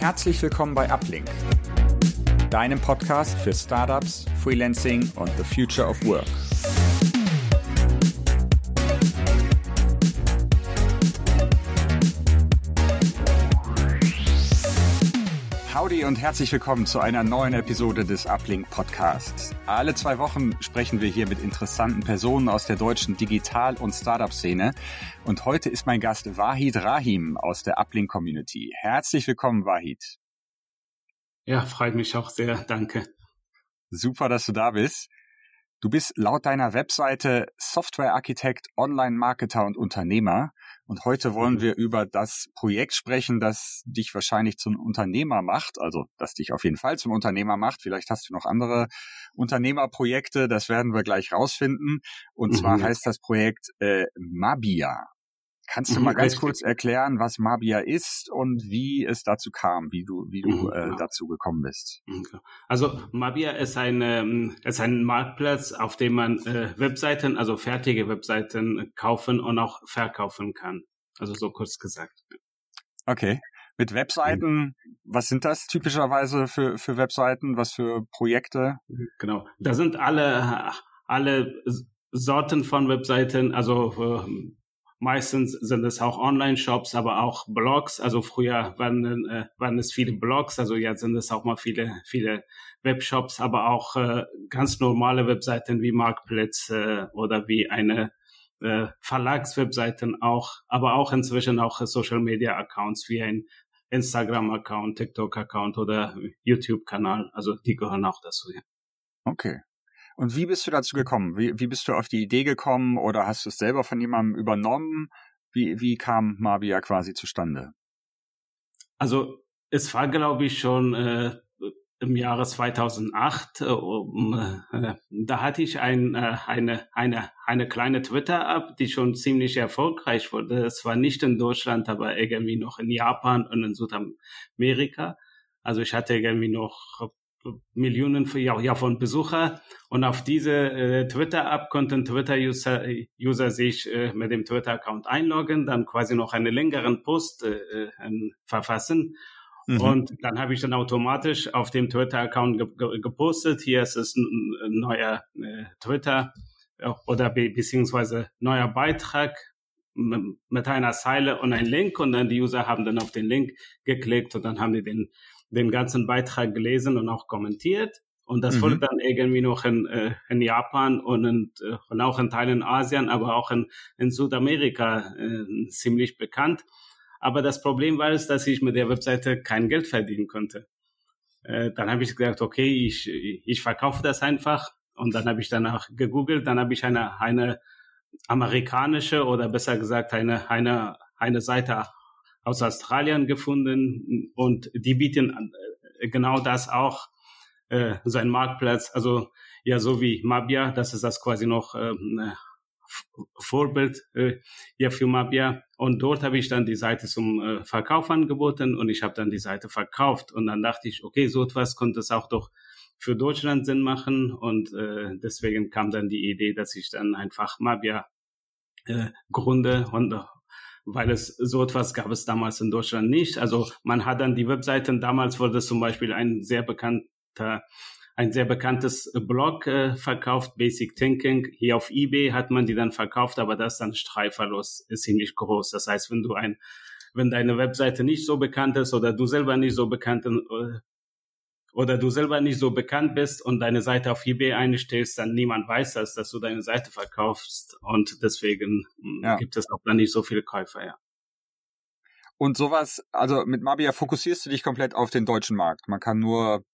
Herzlich willkommen bei Uplink, deinem Podcast für Startups, Freelancing und the Future of Work. Und herzlich willkommen zu einer neuen Episode des Uplink Podcasts. Alle zwei Wochen sprechen wir hier mit interessanten Personen aus der deutschen Digital- und Startup-Szene. Und heute ist mein Gast Wahid Rahim aus der Uplink Community. Herzlich willkommen, Wahid. Ja, freut mich auch sehr. Danke. Super, dass du da bist. Du bist laut deiner Webseite Softwarearchitekt, Online-Marketer und Unternehmer. Und heute wollen wir über das Projekt sprechen, das dich wahrscheinlich zum Unternehmer macht, also das dich auf jeden Fall zum Unternehmer macht. Vielleicht hast du noch andere Unternehmerprojekte, das werden wir gleich rausfinden. Und zwar mhm. heißt das Projekt äh, Mabia. Kannst du mhm, mal ganz kurz erklären, was Mabia ist und wie es dazu kam, wie du, wie du mhm, äh, dazu gekommen bist? Mhm, also Mabia ist ein, ähm, ist ein Marktplatz, auf dem man äh, Webseiten, also fertige Webseiten kaufen und auch verkaufen kann. Also so kurz gesagt. Okay. Mit Webseiten, was sind das typischerweise für, für Webseiten? Was für Projekte? Genau. Da sind alle, alle Sorten von Webseiten, also äh, Meistens sind es auch Online-Shops, aber auch Blogs. Also früher waren, äh, waren es viele Blogs, also jetzt sind es auch mal viele, viele Webshops, aber auch äh, ganz normale Webseiten wie Marktplätze äh, oder wie eine äh, Verlagswebseiten auch, aber auch inzwischen auch Social-Media-Accounts wie ein Instagram-Account, TikTok-Account oder YouTube-Kanal. Also die gehören auch dazu. Ja. Okay. Und wie bist du dazu gekommen? Wie, wie bist du auf die Idee gekommen oder hast du es selber von jemandem übernommen? Wie, wie kam Mabia quasi zustande? Also es war, glaube ich, schon äh, im Jahre 2008. Äh, äh, da hatte ich ein, äh, eine, eine, eine kleine Twitter-App, die schon ziemlich erfolgreich wurde. Es war nicht in Deutschland, aber irgendwie noch in Japan und in Südamerika. Also ich hatte irgendwie noch Millionen ja, von Besucher. Und auf diese äh, Twitter-App konnten Twitter-User User sich äh, mit dem Twitter-Account einloggen, dann quasi noch einen längeren Post äh, äh, verfassen. Mhm. und dann habe ich dann automatisch auf dem Twitter-Account ge ge gepostet, hier ist es ein, ein neuer äh, Twitter oder be beziehungsweise neuer Beitrag mit einer Zeile und ein Link. Und dann die User haben dann auf den Link geklickt und dann haben die den den ganzen Beitrag gelesen und auch kommentiert. Und das mhm. wurde dann irgendwie noch in, äh, in Japan und, in, äh, und auch in Teilen Asien, aber auch in, in Südamerika äh, ziemlich bekannt. Aber das Problem war es, dass ich mit der Webseite kein Geld verdienen konnte. Äh, dann habe ich gesagt, okay, ich, ich verkaufe das einfach. Und dann habe ich danach gegoogelt, dann habe ich eine, eine amerikanische oder besser gesagt eine, eine, eine Seite aus Australien gefunden und die bieten äh, genau das auch, äh, so ein Marktplatz, also ja so wie Mabia, das ist das quasi noch äh, Vorbild äh, ja für Mabia. Und dort habe ich dann die Seite zum äh, Verkauf angeboten und ich habe dann die Seite verkauft. Und dann dachte ich, okay, so etwas könnte es auch doch für Deutschland Sinn machen. Und äh, deswegen kam dann die Idee, dass ich dann einfach Mabia äh, gründe und weil es so etwas gab es damals in Deutschland nicht. Also man hat dann die Webseiten, damals wurde zum Beispiel ein sehr bekannter ein sehr bekanntes Blog äh, verkauft, Basic Thinking. Hier auf eBay hat man die dann verkauft, aber das dann Streitverlust ist ziemlich groß. Das heißt, wenn du ein, wenn deine Webseite nicht so bekannt ist oder du selber nicht so bekannt äh, oder du selber nicht so bekannt bist und deine Seite auf eBay einstellst, dann niemand weiß das, dass du deine Seite verkaufst und deswegen hm, ja. gibt es auch dann nicht so viele Käufer, ja. Und sowas, also mit Mabia fokussierst du dich komplett auf den deutschen Markt. Man kann nur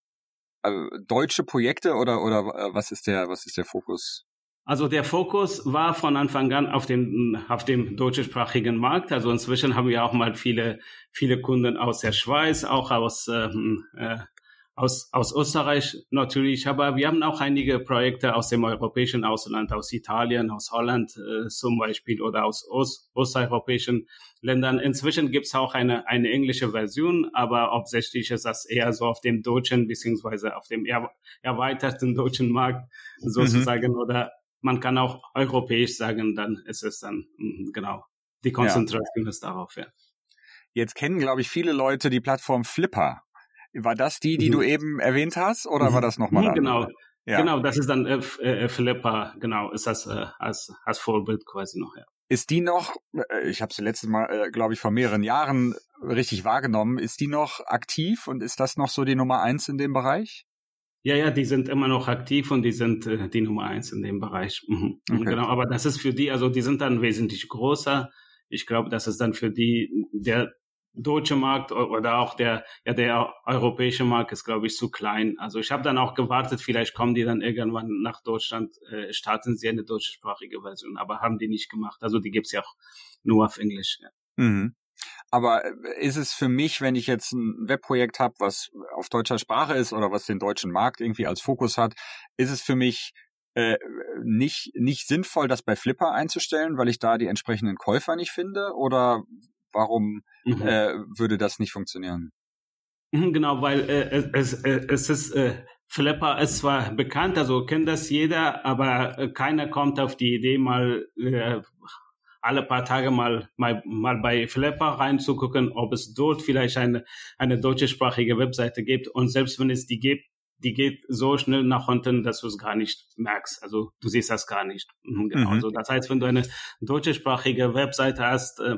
äh, deutsche Projekte oder oder äh, was ist der was ist der Fokus? Also der Fokus war von Anfang an auf dem auf dem deutschsprachigen Markt. Also inzwischen haben wir auch mal viele viele Kunden aus der Schweiz, auch aus ähm, äh, aus, aus Österreich natürlich, aber wir haben auch einige Projekte aus dem europäischen Ausland, aus Italien, aus Holland äh, zum Beispiel oder aus Ost, osteuropäischen Ländern. Inzwischen gibt's auch eine, eine englische Version, aber hauptsächlich ist das eher so auf dem deutschen beziehungsweise auf dem er, erweiterten deutschen Markt sozusagen mhm. oder man kann auch europäisch sagen, dann ist es dann, mhm, genau, die Konzentration ja. ist darauf, ja. Jetzt kennen, glaube ich, viele Leute die Plattform Flipper. War das die, die mhm. du eben erwähnt hast, oder mhm. war das nochmal? Mhm, genau. Ja. Genau, das ist dann äh, äh, Flipper, genau, ist das äh, als, als Vorbild quasi noch, ja. Ist die noch, äh, ich habe sie letztes Mal, äh, glaube ich, vor mehreren Jahren richtig wahrgenommen, ist die noch aktiv und ist das noch so die Nummer eins in dem Bereich? Ja, ja, die sind immer noch aktiv und die sind äh, die Nummer eins in dem Bereich. Mhm. Okay. Genau, aber das ist für die, also die sind dann wesentlich größer. Ich glaube, das ist dann für die der deutsche Markt oder auch der, ja, der europäische Markt ist, glaube ich, zu klein. Also ich habe dann auch gewartet, vielleicht kommen die dann irgendwann nach Deutschland, äh, starten sie eine deutschsprachige Version, aber haben die nicht gemacht. Also die gibt's ja auch nur auf Englisch. Ja. Mhm. Aber äh, ist es für mich, wenn ich jetzt ein Webprojekt habe, was auf deutscher Sprache ist oder was den deutschen Markt irgendwie als Fokus hat, ist es für mich äh, nicht, nicht sinnvoll, das bei Flipper einzustellen, weil ich da die entsprechenden Käufer nicht finde? Oder Warum mhm. äh, würde das nicht funktionieren? Mhm, genau, weil äh, es, äh, es ist äh, Flipper ist zwar bekannt, also kennt das jeder, aber äh, keiner kommt auf die Idee, mal äh, alle paar Tage mal, mal, mal bei Flipper reinzugucken, ob es dort vielleicht eine, eine deutschsprachige Webseite gibt. Und selbst wenn es die gibt, die geht so schnell nach unten, dass du es gar nicht merkst. Also du siehst das gar nicht. Mhm, genau. Mhm. Also das heißt, wenn du eine deutschsprachige Webseite hast, äh,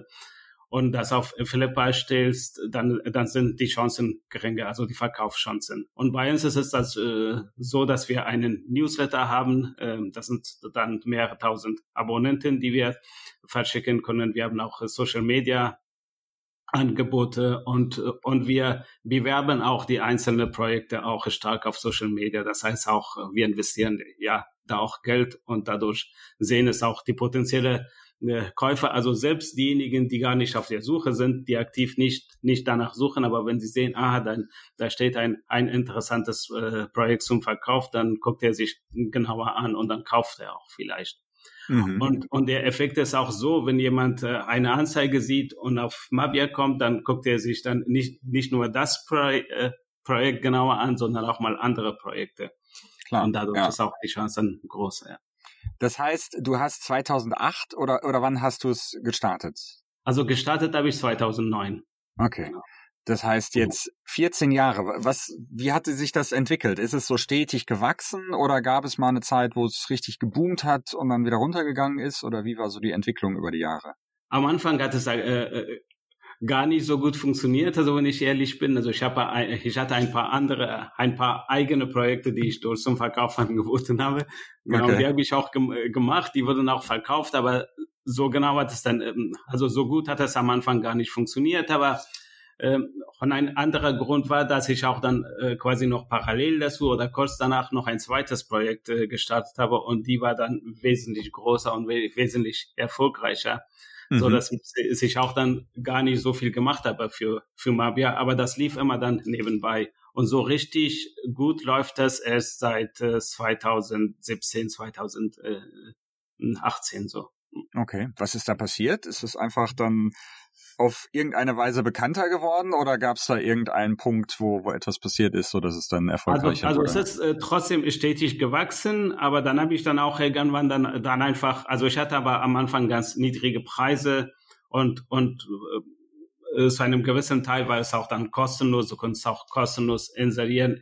und das auf Flipper stellst, dann, dann sind die Chancen geringer, also die Verkaufschancen. Und bei uns ist es das, äh, so, dass wir einen Newsletter haben. Äh, das sind dann mehrere tausend Abonnenten, die wir verschicken können. Wir haben auch Social Media Angebote und, und wir bewerben auch die einzelnen Projekte auch stark auf Social Media. Das heißt auch, wir investieren ja da auch Geld und dadurch sehen es auch die potenzielle Käufer, also selbst diejenigen, die gar nicht auf der Suche sind, die aktiv nicht, nicht danach suchen, aber wenn sie sehen, aha, dann, da steht ein, ein interessantes äh, Projekt zum Verkauf, dann guckt er sich genauer an und dann kauft er auch vielleicht. Mhm. Und, und der Effekt ist auch so, wenn jemand äh, eine Anzeige sieht und auf Mabia kommt, dann guckt er sich dann nicht, nicht nur das Pro äh, Projekt genauer an, sondern auch mal andere Projekte. Klar, und dadurch ja. ist auch die Chance dann groß. Ja. Das heißt, du hast 2008 oder, oder wann hast du es gestartet? Also gestartet habe ich 2009. Okay. Genau. Das heißt jetzt 14 Jahre. Was, wie hatte sich das entwickelt? Ist es so stetig gewachsen oder gab es mal eine Zeit, wo es richtig geboomt hat und dann wieder runtergegangen ist? Oder wie war so die Entwicklung über die Jahre? Am Anfang hat es äh, äh gar nicht so gut funktioniert, also wenn ich ehrlich bin. Also ich habe, ich hatte ein paar andere, ein paar eigene Projekte, die ich dort zum Verkauf angeboten habe. Genau, okay. die habe ich auch gemacht, die wurden auch verkauft, aber so genau hat es dann, ähm, also so gut hat es am Anfang gar nicht funktioniert, aber ähm, und ein anderer Grund war, dass ich auch dann äh, quasi noch parallel dazu oder kurz danach noch ein zweites Projekt äh, gestartet habe und die war dann wesentlich größer und we wesentlich erfolgreicher mhm. so dass ich auch dann gar nicht so viel gemacht habe für, für Mabia, aber das lief immer dann nebenbei. Und so richtig gut läuft das erst seit äh, 2017, 2018 so. Okay, was ist da passiert? Ist es einfach dann auf irgendeine Weise bekannter geworden oder gab es da irgendeinen Punkt, wo, wo etwas passiert ist, so dass es dann erfolgreich also, also es ist äh, trotzdem stetig gewachsen, aber dann habe ich dann auch irgendwann dann, dann einfach, also ich hatte aber am Anfang ganz niedrige Preise und, und äh, zu einem gewissen Teil war es auch dann kostenlos, du konntest auch kostenlos inserieren.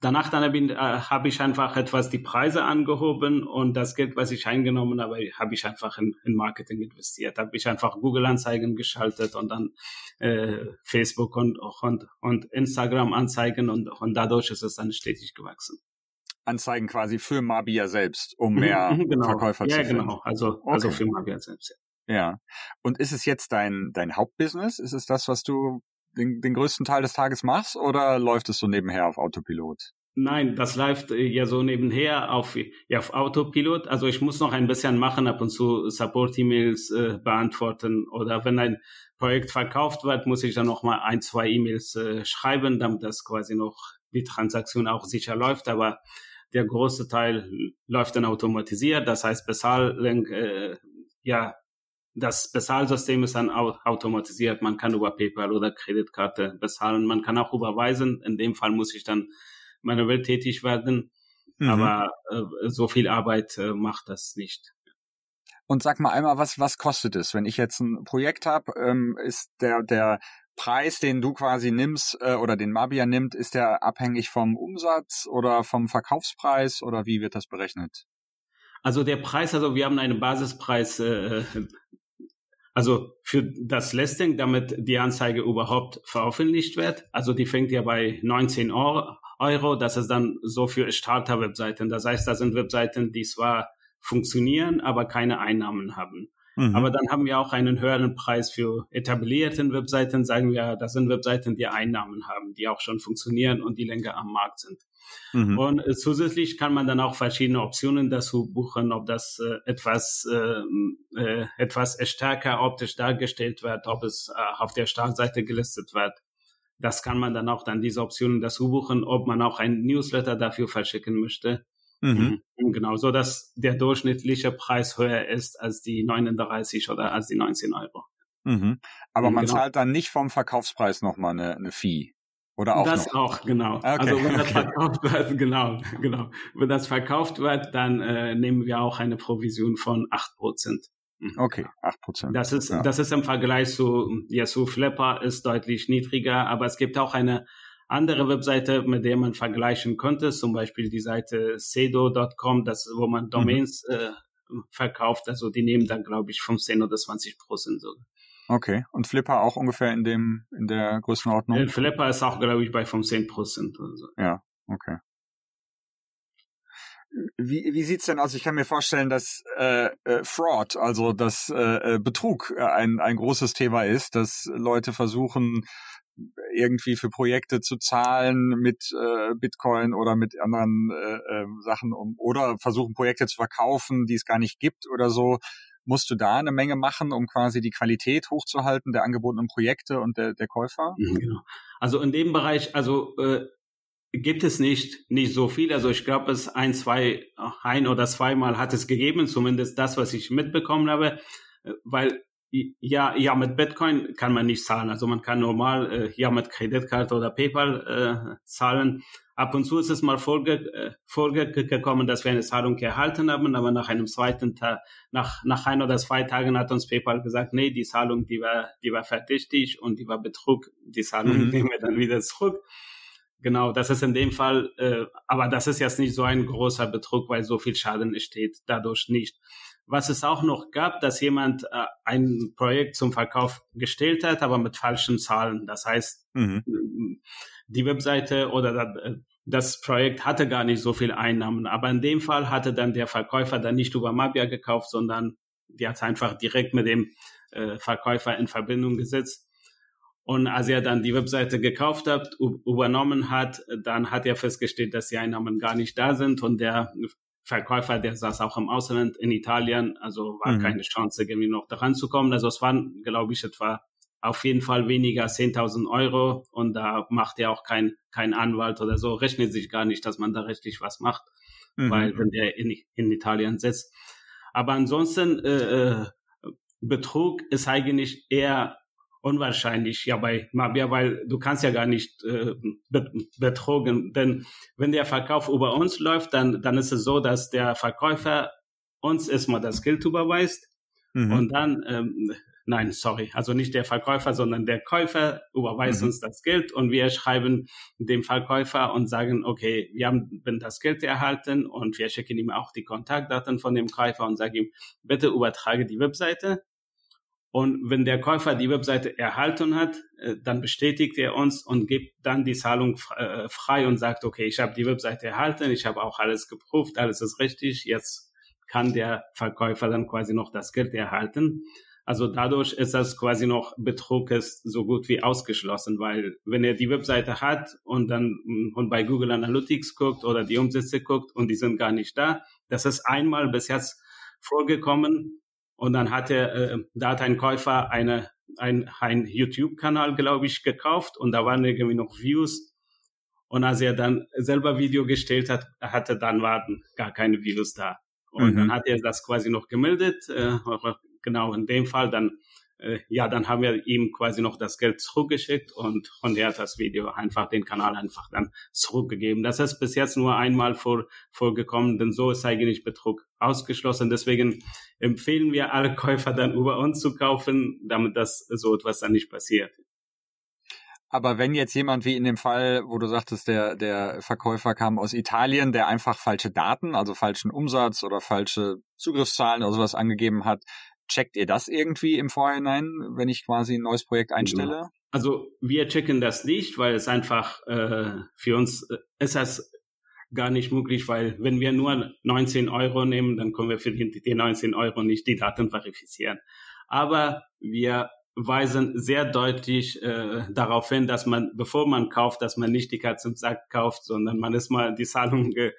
Danach dann habe ich, äh, hab ich einfach etwas die Preise angehoben und das Geld, was ich eingenommen habe, habe ich einfach in, in Marketing investiert. Habe ich einfach Google-Anzeigen geschaltet und dann äh, Facebook und, und, und Instagram-Anzeigen und, und dadurch ist es dann stetig gewachsen. Anzeigen quasi für Mabia selbst, um mhm, mehr mhm, genau. Verkäufer ja, zu finden. Ja, genau. Also, also okay. also für Mabia selbst. Ja. ja. Und ist es jetzt dein, dein Hauptbusiness? Ist es das, was du den, den größten Teil des Tages machst oder läuft es so nebenher auf Autopilot? Nein, das läuft äh, ja so nebenher auf, ja, auf Autopilot. Also ich muss noch ein bisschen machen, ab und zu Support-E-Mails äh, beantworten oder wenn ein Projekt verkauft wird, muss ich dann noch mal ein, zwei E-Mails äh, schreiben, damit das quasi noch die Transaktion auch sicher läuft. Aber der große Teil läuft dann automatisiert. Das heißt, Bezahlung, äh, ja, das Bezahlsystem ist dann automatisiert. Man kann über PayPal oder Kreditkarte bezahlen. Man kann auch überweisen. In dem Fall muss ich dann manuell tätig werden. Mhm. Aber äh, so viel Arbeit äh, macht das nicht. Und sag mal einmal, was, was kostet es? Wenn ich jetzt ein Projekt habe, ähm, ist der, der Preis, den du quasi nimmst äh, oder den Mabia nimmt, ist der abhängig vom Umsatz oder vom Verkaufspreis oder wie wird das berechnet? Also der Preis, also wir haben einen Basispreis, äh, also für das Listing, damit die Anzeige überhaupt veröffentlicht wird. Also die fängt ja bei 19 Euro. Das ist dann so für Starter-Webseiten. Das heißt, das sind Webseiten, die zwar funktionieren, aber keine Einnahmen haben. Mhm. Aber dann haben wir auch einen höheren Preis für etablierten Webseiten, sagen wir, das sind Webseiten, die Einnahmen haben, die auch schon funktionieren und die länger am Markt sind. Mhm. Und äh, zusätzlich kann man dann auch verschiedene Optionen dazu buchen, ob das äh, etwas, äh, äh, etwas stärker optisch dargestellt wird, ob es äh, auf der Startseite gelistet wird. Das kann man dann auch dann diese Optionen dazu buchen, ob man auch ein Newsletter dafür verschicken möchte. Mhm. mhm. Genau, so dass der durchschnittliche Preis höher ist als die 39 oder als die 19 Euro. Mhm. Aber man genau. zahlt dann nicht vom Verkaufspreis nochmal eine, eine Fee. Oder auch das noch? auch, genau. Okay. Also wenn das verkauft wird, genau, genau. Wenn das verkauft wird, dann äh, nehmen wir auch eine Provision von 8%. Mhm. Okay, 8%. Das ist, ja. das ist im Vergleich zu, ja, zu Flipper ist deutlich niedriger, aber es gibt auch eine andere Webseite, mit der man vergleichen könnte, zum Beispiel die Seite sedo.com, das, wo man mhm. Domains mhm. äh, verkauft, also die nehmen dann, glaube ich, 15 oder 20 Prozent sogar. Okay. Und Flipper auch ungefähr in dem, in der Größenordnung? Äh, Flipper ist auch, glaube ich, bei 15 Prozent oder so. Ja, okay. Wie, wie sieht's denn aus? Ich kann mir vorstellen, dass äh, äh, Fraud, also dass äh, äh Betrug äh, ein, ein großes Thema ist, dass Leute versuchen, irgendwie für Projekte zu zahlen mit äh, Bitcoin oder mit anderen äh, äh, Sachen um, oder versuchen Projekte zu verkaufen, die es gar nicht gibt oder so. Musst du da eine Menge machen, um quasi die Qualität hochzuhalten der angebotenen Projekte und der, der Käufer? Mhm, genau. Also in dem Bereich, also äh, gibt es nicht nicht so viel. Also ich glaube, es ein, zwei, ein oder zweimal hat es gegeben, zumindest das, was ich mitbekommen habe, äh, weil ja, ja, mit Bitcoin kann man nicht zahlen. Also man kann normal äh, ja mit Kreditkarte oder PayPal äh, zahlen. Ab und zu ist es mal vorge äh, vorgekommen, dass wir eine Zahlung erhalten haben, aber nach einem zweiten Tag, nach, nach ein oder zwei Tagen hat uns PayPal gesagt, nee, die Zahlung, die war, die war verdächtig und die war Betrug. Die Zahlung mhm. nehmen wir dann wieder zurück. Genau, das ist in dem Fall, äh, aber das ist jetzt nicht so ein großer Betrug, weil so viel Schaden entsteht dadurch nicht. Was es auch noch gab, dass jemand äh, ein Projekt zum Verkauf gestellt hat, aber mit falschen Zahlen. Das heißt, mhm. die Webseite oder das Projekt hatte gar nicht so viel Einnahmen. Aber in dem Fall hatte dann der Verkäufer dann nicht über Mapia gekauft, sondern die hat einfach direkt mit dem äh, Verkäufer in Verbindung gesetzt. Und als er dann die Webseite gekauft hat, übernommen hat, dann hat er festgestellt, dass die Einnahmen gar nicht da sind und der Verkäufer, der saß auch im Ausland in Italien, also war mhm. keine Chance, irgendwie noch daran zu kommen. Also es waren, glaube ich, etwa auf jeden Fall weniger 10.000 Euro und da macht er auch kein, kein Anwalt oder so, rechnet sich gar nicht, dass man da rechtlich was macht, mhm. weil wenn der in, in Italien sitzt. Aber ansonsten, äh, äh Betrug ist eigentlich eher unwahrscheinlich ja bei Mabia, weil du kannst ja gar nicht äh, betrogen, denn wenn der Verkauf über uns läuft, dann dann ist es so, dass der Verkäufer uns erstmal das Geld überweist mhm. und dann ähm, nein, sorry, also nicht der Verkäufer, sondern der Käufer überweist mhm. uns das Geld und wir schreiben dem Verkäufer und sagen, okay, wir haben das Geld erhalten und wir schicken ihm auch die Kontaktdaten von dem Käufer und sagen ihm, bitte übertrage die Webseite und wenn der Käufer die Webseite erhalten hat, äh, dann bestätigt er uns und gibt dann die Zahlung äh, frei und sagt, okay, ich habe die Webseite erhalten, ich habe auch alles geprüft, alles ist richtig, jetzt kann der Verkäufer dann quasi noch das Geld erhalten. Also dadurch ist das quasi noch Betrug ist so gut wie ausgeschlossen, weil wenn er die Webseite hat und dann und bei Google Analytics guckt oder die Umsätze guckt und die sind gar nicht da, das ist einmal bis jetzt vorgekommen und dann hat er, äh, da hat ein Käufer eine, ein, ein YouTube-Kanal, glaube ich, gekauft und da waren irgendwie noch Views. Und als er dann selber Video gestellt hat, hatte dann warten gar keine Views da. Und mhm. dann hat er das quasi noch gemeldet. Äh, genau in dem Fall dann äh, ja, dann haben wir ihm quasi noch das Geld zurückgeschickt und, und er hat das Video einfach, den Kanal einfach dann zurückgegeben. Das ist bis jetzt nur einmal vor, vorgekommen, denn so ist eigentlich Betrug ausgeschlossen. Deswegen empfehlen wir alle Käufer dann über uns zu kaufen, damit das so etwas dann nicht passiert. Aber wenn jetzt jemand wie in dem Fall, wo du sagtest, der, der Verkäufer kam aus Italien, der einfach falsche Daten, also falschen Umsatz oder falsche Zugriffszahlen oder sowas angegeben hat, checkt ihr das irgendwie im Vorhinein, wenn ich quasi ein neues Projekt einstelle? Also wir checken das nicht, weil es einfach äh, für uns äh, ist das gar nicht möglich, weil wenn wir nur 19 Euro nehmen, dann können wir für die, die 19 Euro nicht die Daten verifizieren. Aber wir weisen sehr deutlich äh, darauf hin, dass man, bevor man kauft, dass man nicht die Katze im Sack kauft, sondern man ist mal die Zahlung äh,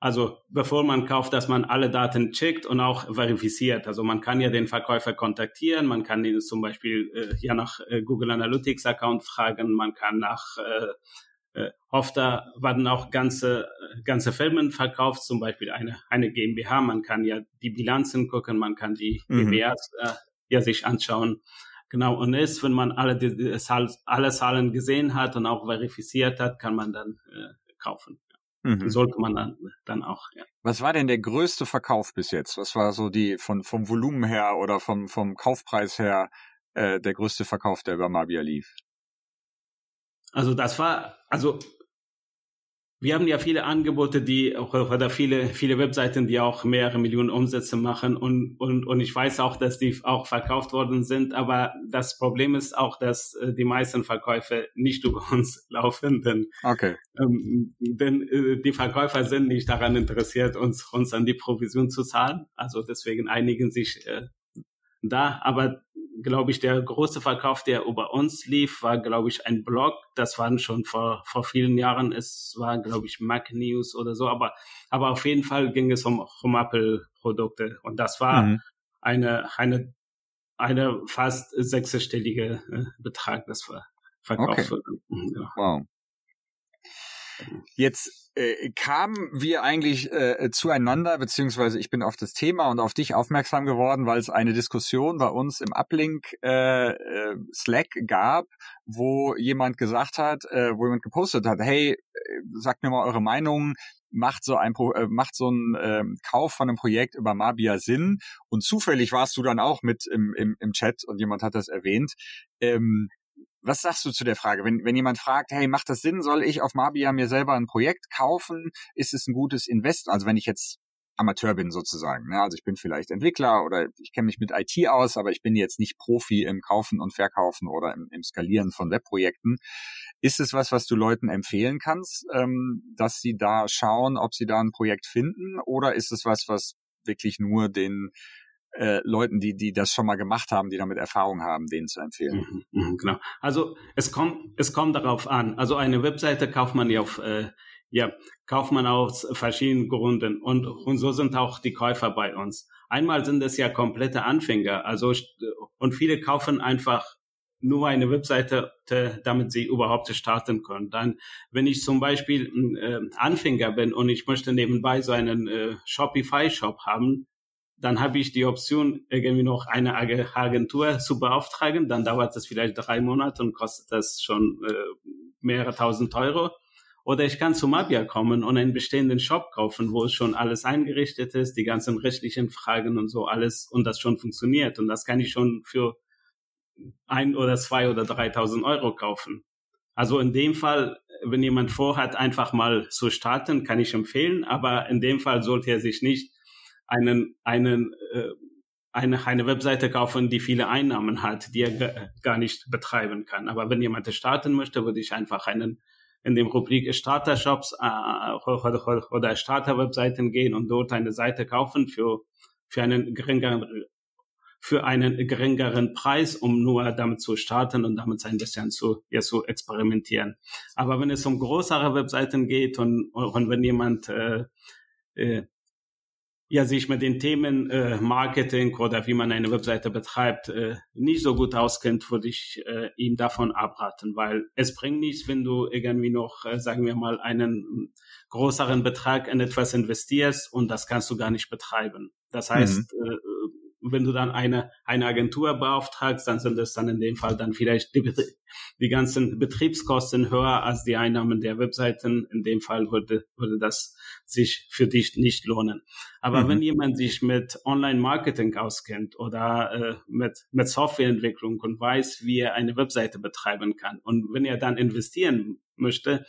also bevor man kauft, dass man alle Daten checkt und auch verifiziert. Also man kann ja den Verkäufer kontaktieren, man kann ihn zum Beispiel äh, ja nach äh, Google Analytics Account fragen, man kann nach äh, oft da werden auch ganze ganze Firmen verkauft, zum Beispiel eine eine GmbH. Man kann ja die Bilanzen gucken, man kann die mhm. GmbHs äh, ja sich anschauen. Genau, und ist, wenn man alle, die, die, alle Zahlen gesehen hat und auch verifiziert hat, kann man dann äh, kaufen. Mhm. Sollte man dann, dann auch, ja. Was war denn der größte Verkauf bis jetzt? Was war so die von vom Volumen her oder vom vom Kaufpreis her äh, der größte Verkauf, der über Mabia lief? Also das war, also wir haben ja viele Angebote, die oder viele viele Webseiten, die auch mehrere Millionen Umsätze machen und und und ich weiß auch, dass die auch verkauft worden sind. Aber das Problem ist auch, dass äh, die meisten Verkäufe nicht über uns laufen, denn okay. ähm, denn äh, die Verkäufer sind nicht daran interessiert, uns uns an die Provision zu zahlen. Also deswegen einigen sich äh, da. Aber glaube ich, der große Verkauf, der über uns lief, war, glaube ich, ein Blog. Das waren schon vor, vor vielen Jahren. Es war, glaube ich, Mac News oder so. Aber, aber auf jeden Fall ging es um, um Apple-Produkte. Und das war mhm. eine, eine, eine fast sechsstellige äh, Betrag, das war verkauft okay. wurde. Mhm, ja. Wow. Jetzt äh, kamen wir eigentlich äh, zueinander, beziehungsweise ich bin auf das Thema und auf dich aufmerksam geworden, weil es eine Diskussion bei uns im Uplink äh, äh, Slack gab, wo jemand gesagt hat, äh, wo jemand gepostet hat, hey, äh, sagt mir mal eure Meinung, macht so ein Pro äh, macht so ein äh, Kauf von einem Projekt über Mabia Sinn und zufällig warst du dann auch mit im, im, im Chat und jemand hat das erwähnt. Ähm, was sagst du zu der Frage? Wenn, wenn jemand fragt, hey, macht das Sinn? Soll ich auf Mabia mir selber ein Projekt kaufen? Ist es ein gutes Invest? Also wenn ich jetzt Amateur bin sozusagen. Ne? Also ich bin vielleicht Entwickler oder ich kenne mich mit IT aus, aber ich bin jetzt nicht Profi im Kaufen und Verkaufen oder im, im Skalieren von Webprojekten. Ist es was, was du Leuten empfehlen kannst, ähm, dass sie da schauen, ob sie da ein Projekt finden? Oder ist es was, was wirklich nur den äh, Leuten, die, die das schon mal gemacht haben, die damit Erfahrung haben, denen zu empfehlen. Mhm, mh, genau. Also es kommt, es kommt darauf an. Also eine Webseite kauft man ja auf, äh, ja, kauft man aus verschiedenen Gründen und, und so sind auch die Käufer bei uns. Einmal sind es ja komplette Anfänger, also und viele kaufen einfach nur eine Webseite, damit sie überhaupt starten können. Dann, wenn ich zum Beispiel äh, Anfänger bin und ich möchte nebenbei so einen äh, Shopify-Shop haben, dann habe ich die Option, irgendwie noch eine Agentur zu beauftragen. Dann dauert das vielleicht drei Monate und kostet das schon äh, mehrere tausend Euro. Oder ich kann zu Mabia kommen und einen bestehenden Shop kaufen, wo schon alles eingerichtet ist, die ganzen rechtlichen Fragen und so alles und das schon funktioniert. Und das kann ich schon für ein oder zwei oder dreitausend Euro kaufen. Also in dem Fall, wenn jemand vorhat, einfach mal zu starten, kann ich empfehlen. Aber in dem Fall sollte er sich nicht einen, einen, äh, eine, eine Webseite kaufen, die viele Einnahmen hat, die er gar nicht betreiben kann. Aber wenn jemand starten möchte, würde ich einfach einen in dem Rubrik Starter-Shops äh, oder, oder Starter-Webseiten gehen und dort eine Seite kaufen für, für einen geringeren für einen geringeren Preis, um nur damit zu starten und damit ein bisschen zu, ja, zu experimentieren. Aber wenn es um größere Webseiten geht und, und wenn jemand äh, äh, ja sich mit den Themen äh, Marketing oder wie man eine Webseite betreibt äh, nicht so gut auskennt, würde ich äh, ihm davon abraten, weil es bringt nichts, wenn du irgendwie noch, äh, sagen wir mal, einen größeren Betrag in etwas investierst und das kannst du gar nicht betreiben. Das heißt, mhm. äh, wenn du dann eine, eine Agentur beauftragst, dann sind es dann in dem Fall dann vielleicht die, die ganzen Betriebskosten höher als die Einnahmen der Webseiten. In dem Fall würde, würde das sich für dich nicht lohnen. Aber mhm. wenn jemand sich mit Online-Marketing auskennt oder äh, mit, mit Softwareentwicklung und weiß, wie er eine Webseite betreiben kann und wenn er dann investieren möchte,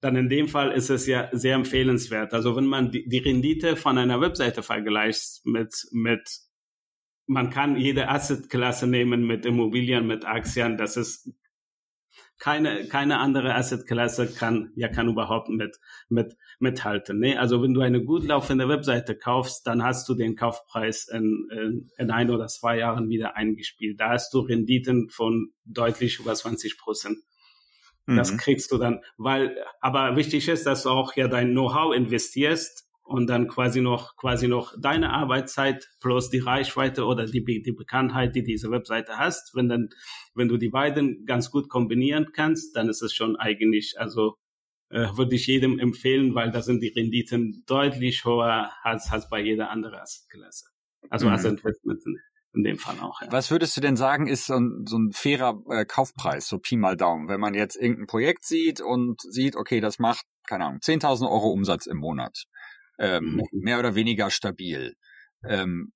dann in dem Fall ist es ja sehr empfehlenswert. Also wenn man die, die Rendite von einer Webseite vergleicht mit, mit man kann jede Assetklasse nehmen mit Immobilien, mit Aktien. Das ist keine, keine andere Assetklasse kann, ja, kann überhaupt mit, mit, mithalten. Ne? Also wenn du eine gut laufende Webseite kaufst, dann hast du den Kaufpreis in, in, in ein oder zwei Jahren wieder eingespielt. Da hast du Renditen von deutlich über 20 Prozent. Das mhm. kriegst du dann, weil, aber wichtig ist, dass du auch ja dein Know-how investierst und dann quasi noch quasi noch deine Arbeitszeit plus die Reichweite oder die, die Bekanntheit, die diese Webseite hast. Wenn dann, wenn du die beiden ganz gut kombinieren kannst, dann ist es schon eigentlich, also äh, würde ich jedem empfehlen, weil da sind die Renditen deutlich höher als, als bei jeder anderen Klasse. Also mhm. als Investment in, in dem Fall auch. Ja. Was würdest du denn sagen, ist so ein, so ein fairer äh, Kaufpreis, so Pi mal Daumen, wenn man jetzt irgendein Projekt sieht und sieht, okay, das macht, keine Ahnung, 10.000 Euro Umsatz im Monat ähm, mhm. mehr oder weniger stabil. Ähm,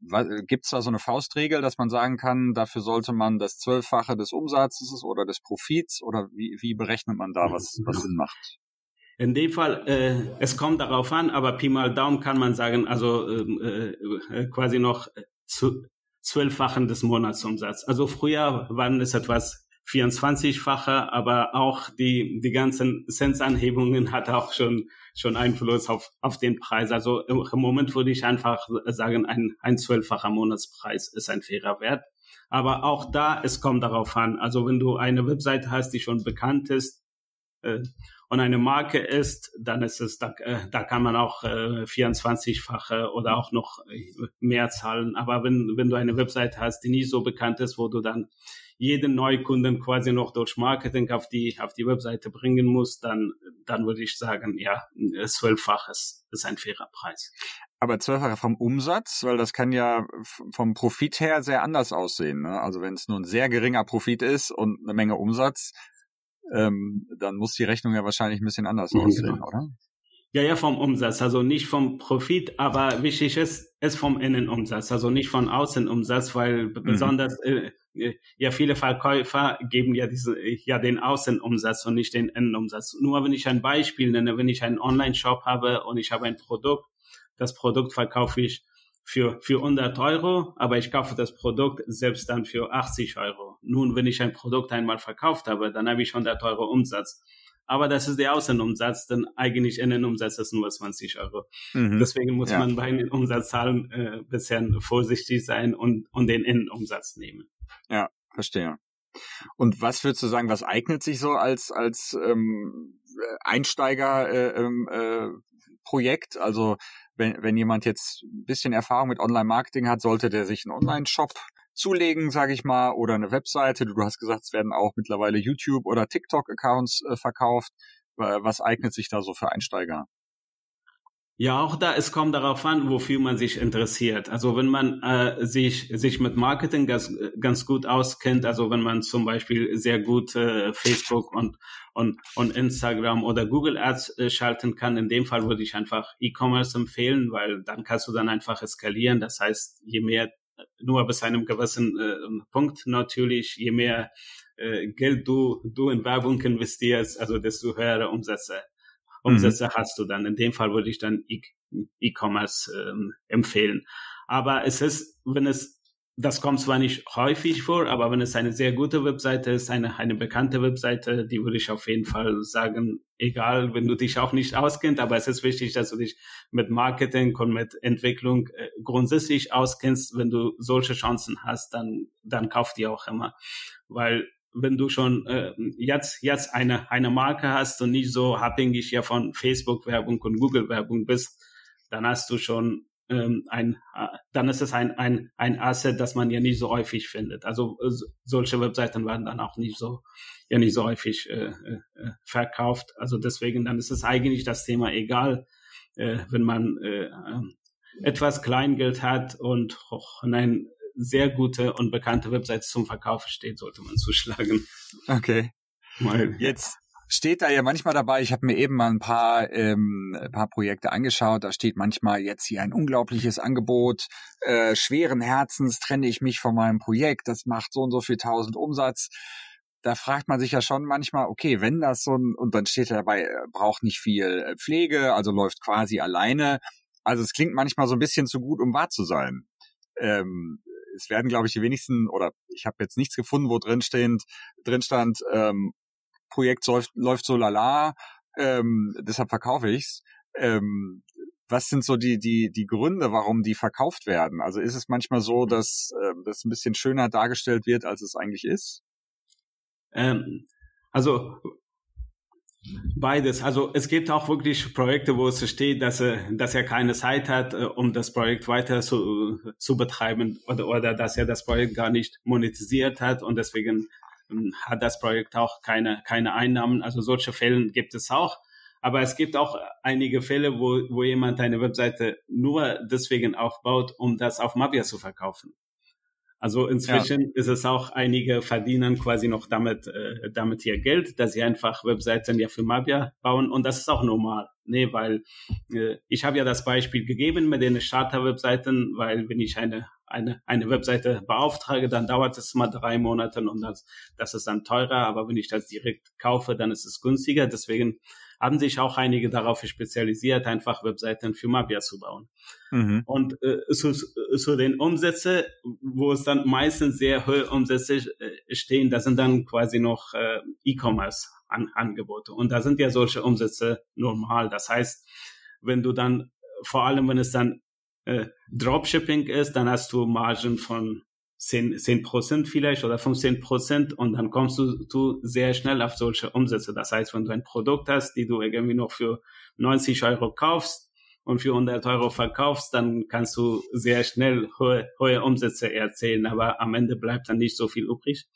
Gibt es da so eine Faustregel, dass man sagen kann, dafür sollte man das Zwölffache des Umsatzes oder des Profits oder wie, wie berechnet man da, was, was Sinn macht? In dem Fall, äh, es kommt darauf an, aber Pi mal Daumen kann man sagen, also ähm, äh, äh, quasi noch zu, zwölffachen des Monatsumsatzes. Also früher waren es etwas 24-fache, aber auch die, die ganzen Zinsanhebungen hat auch schon, schon Einfluss auf, auf den Preis. Also im, Moment würde ich einfach sagen, ein, ein zwölffacher Monatspreis ist ein fairer Wert. Aber auch da, es kommt darauf an. Also wenn du eine Webseite hast, die schon bekannt ist, äh, und eine Marke ist, dann ist es, da, äh, da kann man auch äh, 24-fache oder auch noch mehr zahlen. Aber wenn, wenn du eine Webseite hast, die nicht so bekannt ist, wo du dann jeden Neukunden quasi noch durch Marketing auf die, auf die Webseite bringen muss, dann, dann würde ich sagen, ja, zwölffaches ist ein fairer Preis. Aber zwölffacher vom Umsatz, weil das kann ja vom Profit her sehr anders aussehen. Ne? Also wenn es nur ein sehr geringer Profit ist und eine Menge Umsatz, ähm, dann muss die Rechnung ja wahrscheinlich ein bisschen anders aussehen, genau. oder? Ja, ja, vom Umsatz, also nicht vom Profit, aber wichtig ist, ist vom Innenumsatz, also nicht von Außenumsatz, weil mhm. besonders äh, äh, ja viele Verkäufer geben ja diese ja den Außenumsatz und nicht den Innenumsatz. Nur wenn ich ein Beispiel nenne, wenn ich einen Online-Shop habe und ich habe ein Produkt, das Produkt verkaufe ich für, für 100 Euro, aber ich kaufe das Produkt selbst dann für 80 Euro. Nun, wenn ich ein Produkt einmal verkauft habe, dann habe ich 100 Euro Umsatz aber das ist der Außenumsatz, denn eigentlich Innenumsatz ist nur 20 Euro. Mhm. Deswegen muss ja. man bei den Umsatzzahlen äh, bisher vorsichtig sein und, und den Innenumsatz nehmen. Ja, verstehe. Und was würdest du sagen, was eignet sich so als, als ähm, Einsteiger äh, ähm, äh, Projekt? Also wenn, wenn jemand jetzt ein bisschen Erfahrung mit Online-Marketing hat, sollte der sich einen Online-Shop zulegen, sage ich mal, oder eine Webseite. Du hast gesagt, es werden auch mittlerweile YouTube- oder TikTok-Accounts äh, verkauft. Was eignet sich da so für Einsteiger? Ja, auch da, es kommt darauf an, wofür man sich interessiert. Also wenn man äh, sich, sich mit Marketing ganz, ganz gut auskennt, also wenn man zum Beispiel sehr gut äh, Facebook und, und, und Instagram oder Google Ads äh, schalten kann, in dem Fall würde ich einfach E-Commerce empfehlen, weil dann kannst du dann einfach eskalieren. Das heißt, je mehr nur bis einem gewissen äh, Punkt natürlich, je mehr äh, Geld du, du in Werbung investierst, also desto höhere Umsätze, Umsätze mhm. hast du dann. In dem Fall würde ich dann e-, E-Commerce ähm, empfehlen. Aber es ist, wenn es das kommt zwar nicht häufig vor, aber wenn es eine sehr gute Webseite ist, eine, eine bekannte Webseite, die würde ich auf jeden Fall sagen, egal, wenn du dich auch nicht auskennst, aber es ist wichtig, dass du dich mit Marketing und mit Entwicklung äh, grundsätzlich auskennst. Wenn du solche Chancen hast, dann, dann kauf die auch immer. Weil wenn du schon äh, jetzt, jetzt eine, eine Marke hast und nicht so abhängig ja von Facebook-Werbung und Google-Werbung bist, dann hast du schon ähm, ein, äh, dann ist es ein, ein, ein Asset, das man ja nicht so häufig findet. Also äh, solche Webseiten werden dann auch nicht so, ja nicht so häufig äh, äh, verkauft. Also deswegen, dann ist es eigentlich das Thema egal, äh, wenn man äh, etwas Kleingeld hat und oh, nein, sehr gute und bekannte Webseite zum Verkauf steht, sollte man zuschlagen. Okay. Mal. Jetzt steht da ja manchmal dabei, ich habe mir eben mal ein paar, ähm, ein paar Projekte angeschaut, da steht manchmal jetzt hier ein unglaubliches Angebot, äh, schweren Herzens trenne ich mich von meinem Projekt, das macht so und so viel tausend Umsatz. Da fragt man sich ja schon manchmal, okay, wenn das so ein, und dann steht dabei, äh, braucht nicht viel äh, Pflege, also läuft quasi alleine. Also es klingt manchmal so ein bisschen zu gut, um wahr zu sein. Ähm, es werden, glaube ich, die wenigsten, oder ich habe jetzt nichts gefunden, wo drin, drin stand, ähm, Projekt läuft, läuft so lala, ähm, deshalb verkaufe ich's. Ähm, was sind so die, die, die Gründe, warum die verkauft werden? Also ist es manchmal so, dass äh, das ein bisschen schöner dargestellt wird, als es eigentlich ist? Ähm, also Beides. Also es gibt auch wirklich Projekte, wo es steht, dass er, dass er keine Zeit hat, äh, um das Projekt weiter zu, zu betreiben oder, oder dass er das Projekt gar nicht monetisiert hat und deswegen hat das Projekt auch keine, keine Einnahmen. Also solche Fälle gibt es auch. Aber es gibt auch einige Fälle, wo, wo jemand eine Webseite nur deswegen aufbaut, um das auf Mavia zu verkaufen. Also inzwischen ja. ist es auch, einige verdienen quasi noch damit, äh, damit ihr Geld, dass sie einfach Webseiten ja für Mavia bauen und das ist auch normal. Nee, weil äh, ich habe ja das Beispiel gegeben mit den Starter-Webseiten, weil wenn ich eine eine, eine Webseite beauftrage, dann dauert es mal drei Monate und das, das ist dann teurer. Aber wenn ich das direkt kaufe, dann ist es günstiger. Deswegen haben sich auch einige darauf spezialisiert, einfach Webseiten für Mabia zu bauen. Mhm. Und äh, zu, zu den Umsätzen, wo es dann meistens sehr hohe Umsätze äh, stehen, da sind dann quasi noch äh, E-Commerce-Angebote. Und da sind ja solche Umsätze normal. Das heißt, wenn du dann, vor allem wenn es dann äh, Dropshipping ist, dann hast du Margen von 10, 10 Prozent vielleicht oder 15 Prozent und dann kommst du, du sehr schnell auf solche Umsätze. Das heißt, wenn du ein Produkt hast, die du irgendwie noch für 90 Euro kaufst und für 100 Euro verkaufst, dann kannst du sehr schnell hohe, hohe Umsätze erzählen, aber am Ende bleibt dann nicht so viel übrig.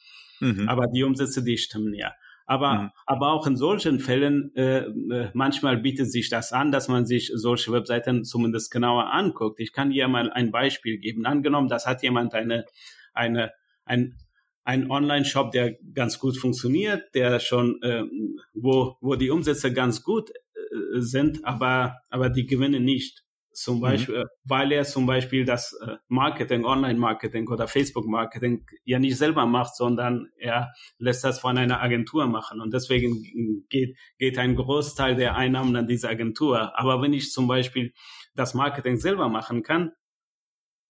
Mhm. Aber die Umsätze, die stimmen ja. Aber, mhm. aber auch in solchen Fällen, äh, äh, manchmal bietet sich das an, dass man sich solche Webseiten zumindest genauer anguckt. Ich kann hier mal ein Beispiel geben. Angenommen, das hat jemand eine, eine, ein, ein Online-Shop, der ganz gut funktioniert, der schon, äh, wo, wo die Umsätze ganz gut äh, sind, aber, aber die Gewinne nicht. Zum mhm. Beispiel, mhm. weil er zum Beispiel das äh, Marketing, Online-Marketing oder Facebook-Marketing ja nicht selber macht, sondern er lässt das von einer Agentur machen. Und deswegen geht, geht ein Großteil der Einnahmen an diese Agentur. Aber wenn ich zum Beispiel das Marketing selber machen kann,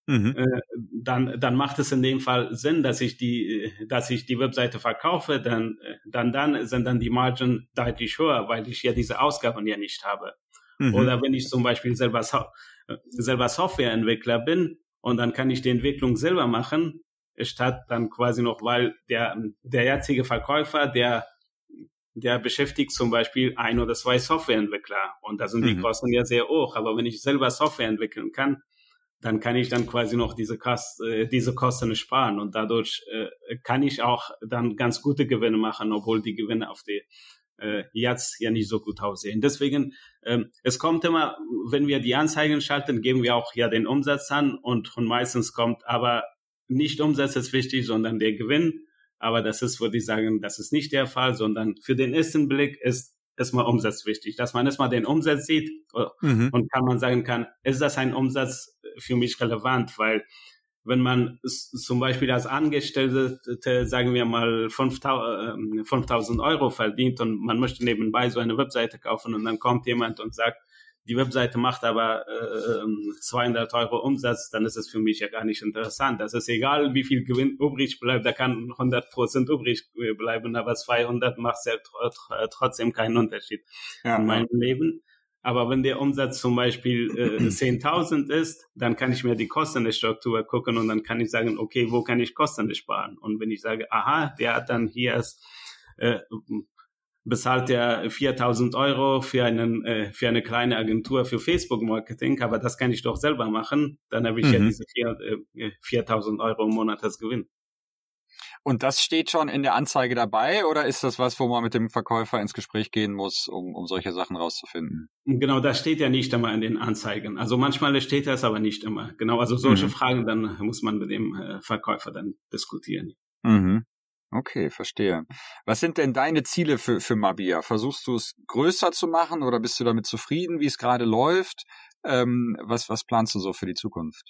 Mhm. Äh, dann, dann macht es in dem Fall Sinn, dass ich die, dass ich die Webseite verkaufe, dann, dann, dann sind dann die Margen deutlich höher, weil ich ja diese Ausgaben ja nicht habe. Mhm. Oder wenn ich zum Beispiel selber, selber Softwareentwickler bin und dann kann ich die Entwicklung selber machen, statt dann quasi noch, weil der, der jetzige Verkäufer, der, der beschäftigt zum Beispiel ein oder zwei Softwareentwickler und da sind mhm. die Kosten ja sehr hoch. Aber wenn ich selber Software entwickeln kann, dann kann ich dann quasi noch diese, Kost, äh, diese Kosten sparen und dadurch äh, kann ich auch dann ganz gute Gewinne machen, obwohl die Gewinne auf die äh, jetzt ja nicht so gut aussehen. Deswegen, ähm, es kommt immer, wenn wir die Anzeigen schalten, geben wir auch ja den Umsatz an und, und meistens kommt aber nicht Umsatz ist wichtig, sondern der Gewinn. Aber das ist, würde ich sagen, das ist nicht der Fall, sondern für den ersten Blick ist erstmal Umsatz wichtig, dass man erstmal den Umsatz sieht mhm. und kann man sagen kann, ist das ein Umsatz für mich relevant, weil wenn man zum Beispiel als Angestellte, sagen wir mal, 5000 ähm, Euro verdient und man möchte nebenbei so eine Webseite kaufen und dann kommt jemand und sagt, die Webseite macht aber äh, 200 ähm, Euro Umsatz, dann ist es für mich ja gar nicht interessant. Das ist egal, wie viel Gewinn übrig bleibt, da kann 100 Prozent übrig bleiben, aber 200 macht ja trotzdem keinen Unterschied ja, in meinem. Leben. Aber wenn der Umsatz zum Beispiel äh, 10.000 ist, dann kann ich mir die Kostenstruktur gucken und dann kann ich sagen, okay, wo kann ich Kosten sparen? Und wenn ich sage, aha, der hat dann hier erst, äh, bezahlt er 4.000 Euro für einen äh, für eine kleine Agentur für Facebook Marketing, aber das kann ich doch selber machen, dann habe ich mhm. ja diese 4.000 äh, Euro im Monat als Gewinn. Und das steht schon in der Anzeige dabei oder ist das was, wo man mit dem Verkäufer ins Gespräch gehen muss, um, um solche Sachen rauszufinden? Genau, das steht ja nicht immer in den Anzeigen. Also manchmal steht das aber nicht immer. Genau, also solche mhm. Fragen, dann muss man mit dem äh, Verkäufer dann diskutieren. Mhm. Okay, verstehe. Was sind denn deine Ziele für, für Mabia? Versuchst du es größer zu machen oder bist du damit zufrieden, wie es gerade läuft? Ähm, was, was planst du so für die Zukunft?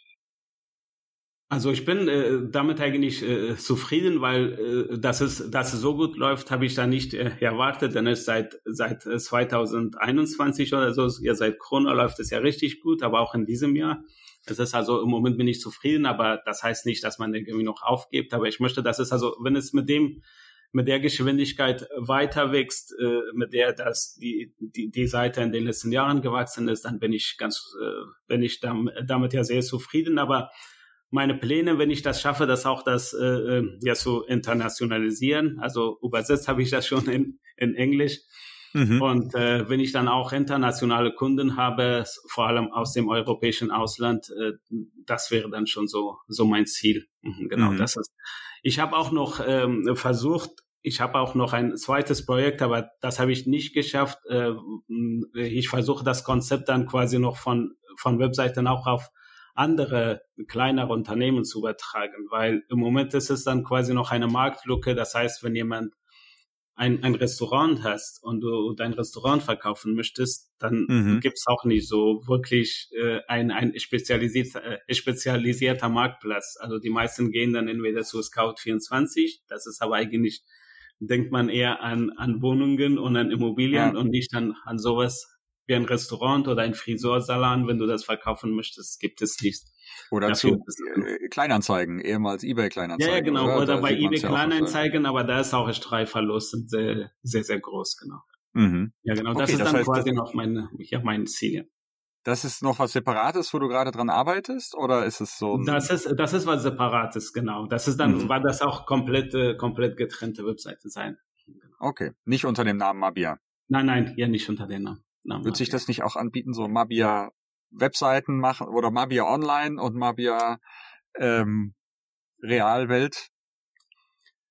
Also ich bin äh, damit eigentlich äh, zufrieden, weil äh, dass es dass es so gut läuft, habe ich da nicht äh, erwartet, denn es seit seit 2021 äh, oder so, ja seit Corona läuft es ja richtig gut, aber auch in diesem Jahr. Es ist also im Moment bin ich zufrieden, aber das heißt nicht, dass man irgendwie noch aufgibt. Aber ich möchte, dass es also, wenn es mit dem mit der Geschwindigkeit weiter wächst, äh, mit der das die, die die Seite in den letzten Jahren gewachsen ist, dann bin ich ganz äh, bin ich damit, damit ja sehr zufrieden. Aber meine Pläne, wenn ich das schaffe, das auch das äh, äh, ja zu internationalisieren. Also übersetzt habe ich das schon in, in Englisch. Mhm. Und äh, wenn ich dann auch internationale Kunden habe, vor allem aus dem europäischen Ausland, äh, das wäre dann schon so so mein Ziel. Mhm, genau, mhm. das ist. Ich habe auch noch ähm, versucht, ich habe auch noch ein zweites Projekt, aber das habe ich nicht geschafft. Äh, ich versuche das Konzept dann quasi noch von von Webseiten auch auf andere kleinere Unternehmen zu übertragen, weil im Moment ist es dann quasi noch eine Marktlücke. Das heißt, wenn jemand ein, ein Restaurant hast und du dein Restaurant verkaufen möchtest, dann mhm. gibt's auch nicht so wirklich äh, ein, ein spezialisiert, äh, spezialisierter Marktplatz. Also die meisten gehen dann entweder zu Scout24, das ist aber eigentlich, denkt man eher an, an Wohnungen und an Immobilien ja. und nicht an, an sowas wie ein Restaurant oder ein Friseursalon, wenn du das verkaufen möchtest, gibt es nicht. Oder Dafür zu äh, Kleinanzeigen, ehemals eBay Kleinanzeigen. Ja, ja genau, oder, oder bei eBay Kleinanzeigen, aber da ist auch ein Streitverlust sehr, sehr, sehr groß, genau. Mhm. Ja, genau, das okay, ist das dann heißt, quasi noch mein, ja, mein Ziel. Das ist noch was Separates, wo du gerade dran arbeitest, oder ist es so? Das ist, das ist was Separates, genau. Das ist dann, mhm. war das auch komplett, komplett getrennte Webseite sein. Genau. Okay, nicht unter dem Namen Mabia. Nein, nein, ja nicht unter dem Namen. Namen Wird sich das nicht auch anbieten, so Mabia Webseiten machen oder Mabia Online und Mabia ähm, Realwelt?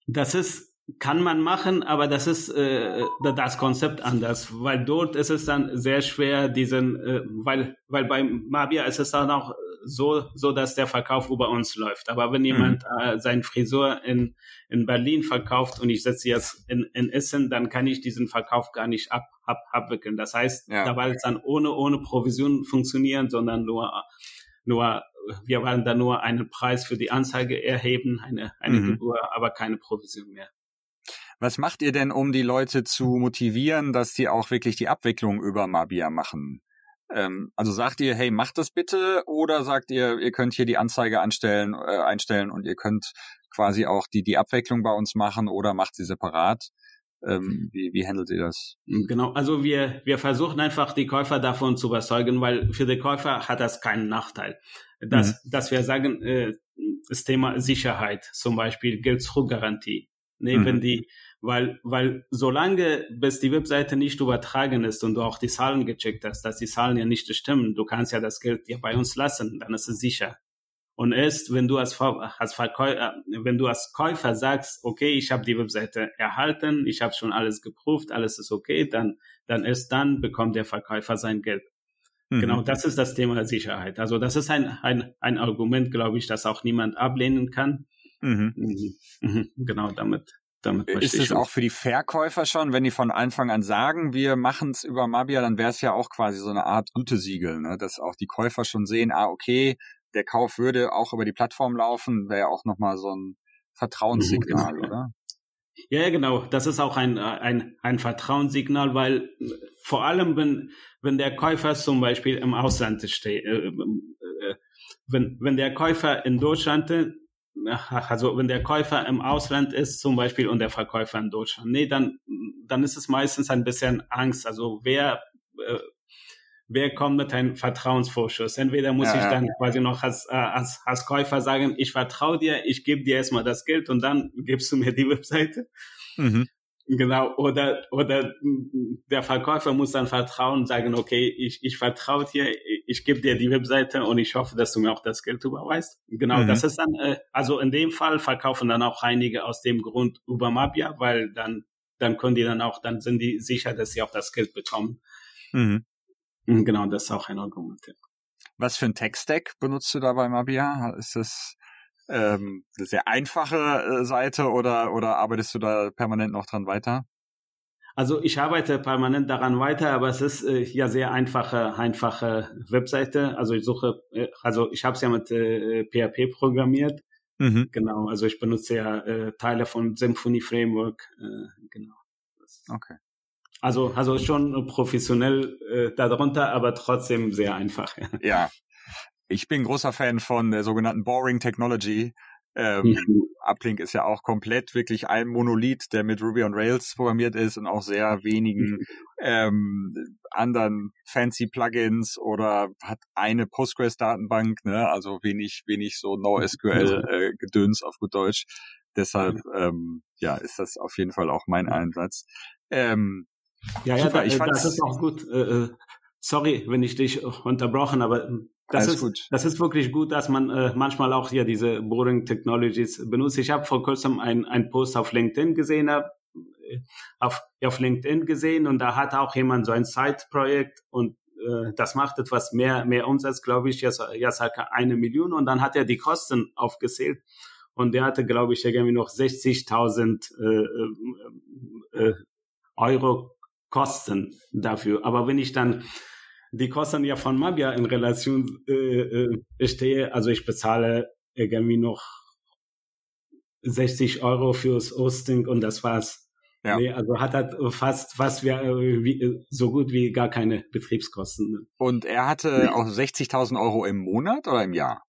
Das ist kann man machen, aber das ist äh, das Konzept anders, weil dort ist es dann sehr schwer, diesen, äh, weil weil bei Mabia ist es dann auch so so, dass der Verkauf über uns läuft. Aber wenn jemand mhm. äh, seinen Friseur in in Berlin verkauft und ich setze jetzt in, in Essen, dann kann ich diesen Verkauf gar nicht ab, ab abwickeln. Das heißt, ja. da wird es dann ohne ohne Provision funktionieren, sondern nur nur wir werden dann nur einen Preis für die Anzeige erheben, eine eine mhm. Gebühr, aber keine Provision mehr. Was macht ihr denn, um die Leute zu motivieren, dass die auch wirklich die Abwicklung über Mabia machen? Ähm, also sagt ihr, hey, macht das bitte, oder sagt ihr, ihr könnt hier die Anzeige anstellen, äh, einstellen und ihr könnt quasi auch die, die Abwicklung bei uns machen oder macht sie separat? Ähm, wie, wie handelt ihr das? Genau, also wir, wir versuchen einfach die Käufer davon zu überzeugen, weil für die Käufer hat das keinen Nachteil. Dass, mhm. dass wir sagen, äh, das Thema Sicherheit, zum Beispiel Geld-Zurück-Garantie. Nee, mhm. die, weil, weil solange bis die Webseite nicht übertragen ist und du auch die Zahlen gecheckt hast, dass die Zahlen ja nicht stimmen, du kannst ja das Geld ja bei uns lassen, dann ist es sicher. Und erst wenn du als, als Verkäufer, äh, wenn du als Käufer sagst, okay, ich habe die Webseite erhalten, ich habe schon alles geprüft, alles ist okay, dann, dann erst dann bekommt der Verkäufer sein Geld. Mhm. Genau, das ist das Thema Sicherheit. Also das ist ein, ein, ein Argument, glaube ich, das auch niemand ablehnen kann. Mhm. Mhm. mhm. Genau, damit damit ist es auch für die Verkäufer schon, wenn die von Anfang an sagen, wir machen es über Mabia, dann wäre es ja auch quasi so eine Art Gütesiegel, ne? dass auch die Käufer schon sehen, ah, okay, der Kauf würde auch über die Plattform laufen, wäre ja auch nochmal so ein Vertrauenssignal, mhm. oder? Ja, genau. Das ist auch ein, ein, ein Vertrauenssignal, weil vor allem, wenn, wenn der Käufer zum Beispiel im Ausland steht, äh, äh, wenn, wenn der Käufer in Deutschland also wenn der Käufer im Ausland ist zum Beispiel und der Verkäufer in Deutschland, nee, dann, dann ist es meistens ein bisschen Angst. Also wer, äh, wer kommt mit einem Vertrauensvorschuss? Entweder muss ja, ich dann quasi noch als, äh, als, als Käufer sagen, ich vertraue dir, ich gebe dir erstmal das Geld und dann gibst du mir die Webseite. Mhm. Genau, oder, oder der Verkäufer muss dann vertrauen und sagen, okay, ich, ich vertraue dir, ich gebe dir die Webseite und ich hoffe, dass du mir auch das Geld überweist. Genau, mhm. das ist dann, äh, also in dem Fall verkaufen dann auch einige aus dem Grund über Mapia, weil dann, dann können die dann auch, dann sind die sicher, dass sie auch das Geld bekommen. Mhm. Genau, das ist auch ein Argument. Was für ein Tech-Stack benutzt du da bei Mapia? Ist das ähm, sehr einfache äh, Seite oder, oder arbeitest du da permanent noch dran weiter? Also ich arbeite permanent daran weiter, aber es ist äh, ja sehr einfache, einfache Webseite. Also ich suche, äh, also ich habe es ja mit äh, PHP programmiert. Mhm. Genau, also ich benutze ja äh, Teile von Symfony Framework. Äh, genau. Okay. Also, also schon professionell äh, darunter, aber trotzdem sehr einfach. Ja, ich bin großer Fan von der sogenannten Boring Technology. Ähm, mhm. Uplink ist ja auch komplett wirklich ein Monolith, der mit Ruby on Rails programmiert ist und auch sehr wenigen mhm. ähm, anderen fancy Plugins oder hat eine Postgres-Datenbank, ne? also wenig, wenig so NoSQL-Gedöns äh, auf gut Deutsch. Deshalb ähm, ja, ist das auf jeden Fall auch mein Einsatz. Ähm, ja, ja, super, da, ich das ist auch gut. Äh, äh, sorry, wenn ich dich unterbrochen, aber das ist, gut. das ist wirklich gut, dass man äh, manchmal auch hier diese Boring Technologies benutzt. Ich habe vor kurzem ein, ein Post auf LinkedIn gesehen, hab, äh, auf, auf LinkedIn gesehen und da hat auch jemand so ein Side-Projekt und äh, das macht etwas mehr, mehr Umsatz, glaube ich, jetzt, jetzt circa eine Million und dann hat er die Kosten aufgezählt und der hatte, glaube ich, irgendwie noch 60.000 äh, äh, äh, Euro Kosten dafür. Aber wenn ich dann die Kosten ja von Mabia in Relation äh, äh, stehe. Also ich bezahle irgendwie noch 60 Euro fürs Hosting und das war's. Ja. Nee, also hat er fast fast wie, äh, wie, so gut wie gar keine Betriebskosten. Und er hatte auch 60.000 Euro im Monat oder im Jahr?